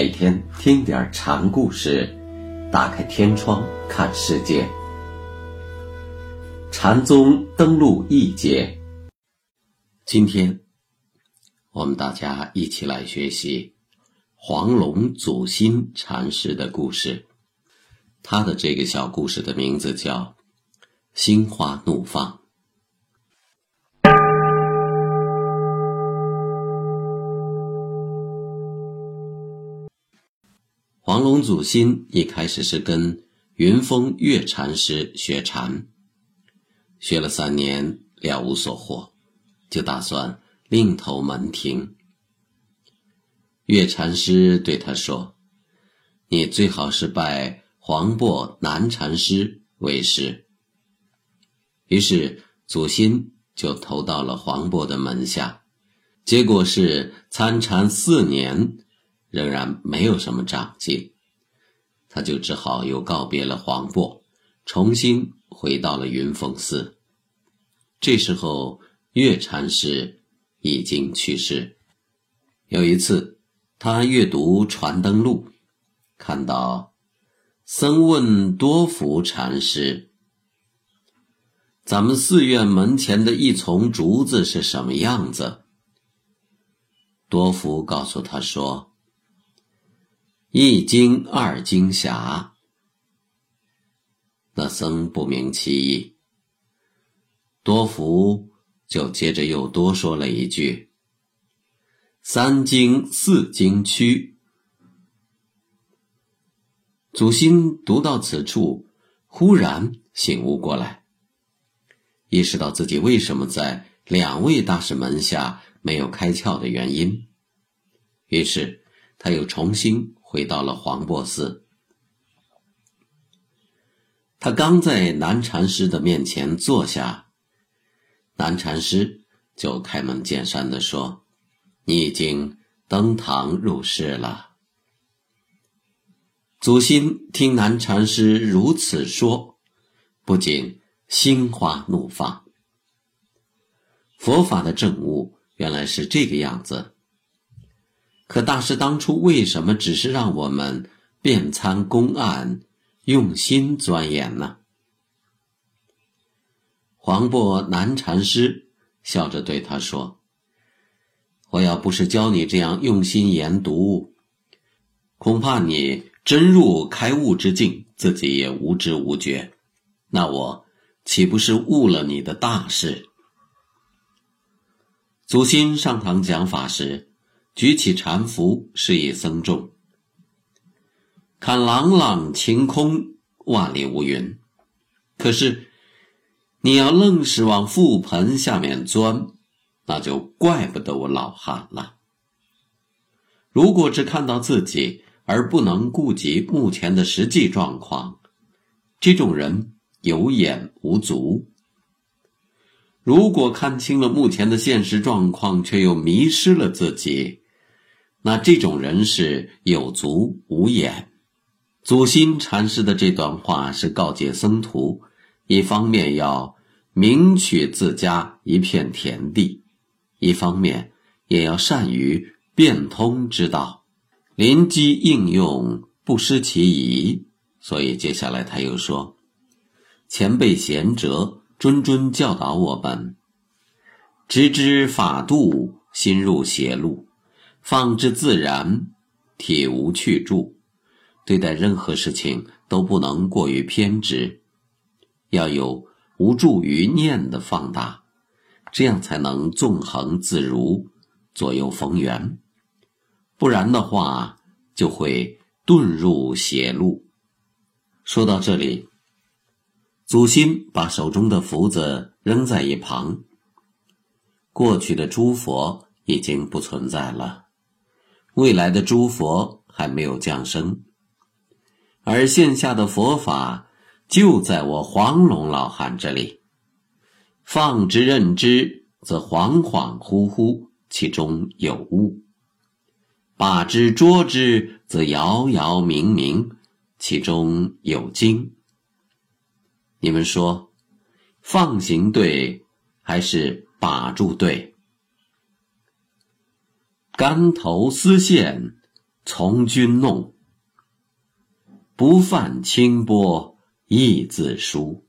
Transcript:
每天听点禅故事，打开天窗看世界。禅宗登陆一节，今天我们大家一起来学习黄龙祖心禅师的故事。他的这个小故事的名字叫《心花怒放》。黄龙祖心一开始是跟云峰月禅师学禅，学了三年了无所获，就打算另投门庭。月禅师对他说：“你最好是拜黄檗南禅师为师。”于是祖心就投到了黄檗的门下，结果是参禅四年。仍然没有什么长进，他就只好又告别了黄檗，重新回到了云峰寺。这时候，月禅师已经去世。有一次，他阅读《传灯录》，看到僧问多福禅师：“咱们寺院门前的一丛竹子是什么样子？”多福告诉他说。一经二经侠，那僧不明其意。多福就接着又多说了一句：“三经四经区。”祖心读到此处，忽然醒悟过来，意识到自己为什么在两位大师门下没有开窍的原因，于是他又重新。回到了黄檗寺，他刚在南禅师的面前坐下，南禅师就开门见山的说：“你已经登堂入室了。”祖心听南禅师如此说，不仅心花怒放。佛法的证悟原来是这个样子。可大师当初为什么只是让我们遍参公案，用心钻研呢？黄檗南禅师笑着对他说：“我要不是教你这样用心研读，恐怕你真入开悟之境，自己也无知无觉，那我岂不是误了你的大事？”祖心上堂讲法时。举起禅服，示意僧众看朗朗晴空，万里无云。可是，你要愣是往覆盆下面钻，那就怪不得我老汉了。如果只看到自己，而不能顾及目前的实际状况，这种人有眼无足。如果看清了目前的现实状况，却又迷失了自己。那这种人是有足无眼。祖心禅师的这段话是告诫僧徒：一方面要明取自家一片田地，一方面也要善于变通之道，临机应用，不失其宜。所以接下来他又说：前辈贤哲谆谆教导我们，直知法度，心入邪路。放之自然，体无去处。对待任何事情都不能过于偏执，要有无助于念的放大，这样才能纵横自如，左右逢源。不然的话，就会遁入邪路。说到这里，祖心把手中的符子扔在一旁。过去的诸佛已经不存在了。未来的诸佛还没有降生，而现下的佛法就在我黄龙老汉这里。放之任之，则恍恍惚惚，其中有物；把之捉之，则遥遥冥冥，其中有精。你们说，放行对，还是把住对？竿头丝线，从军弄。不犯清波意自舒。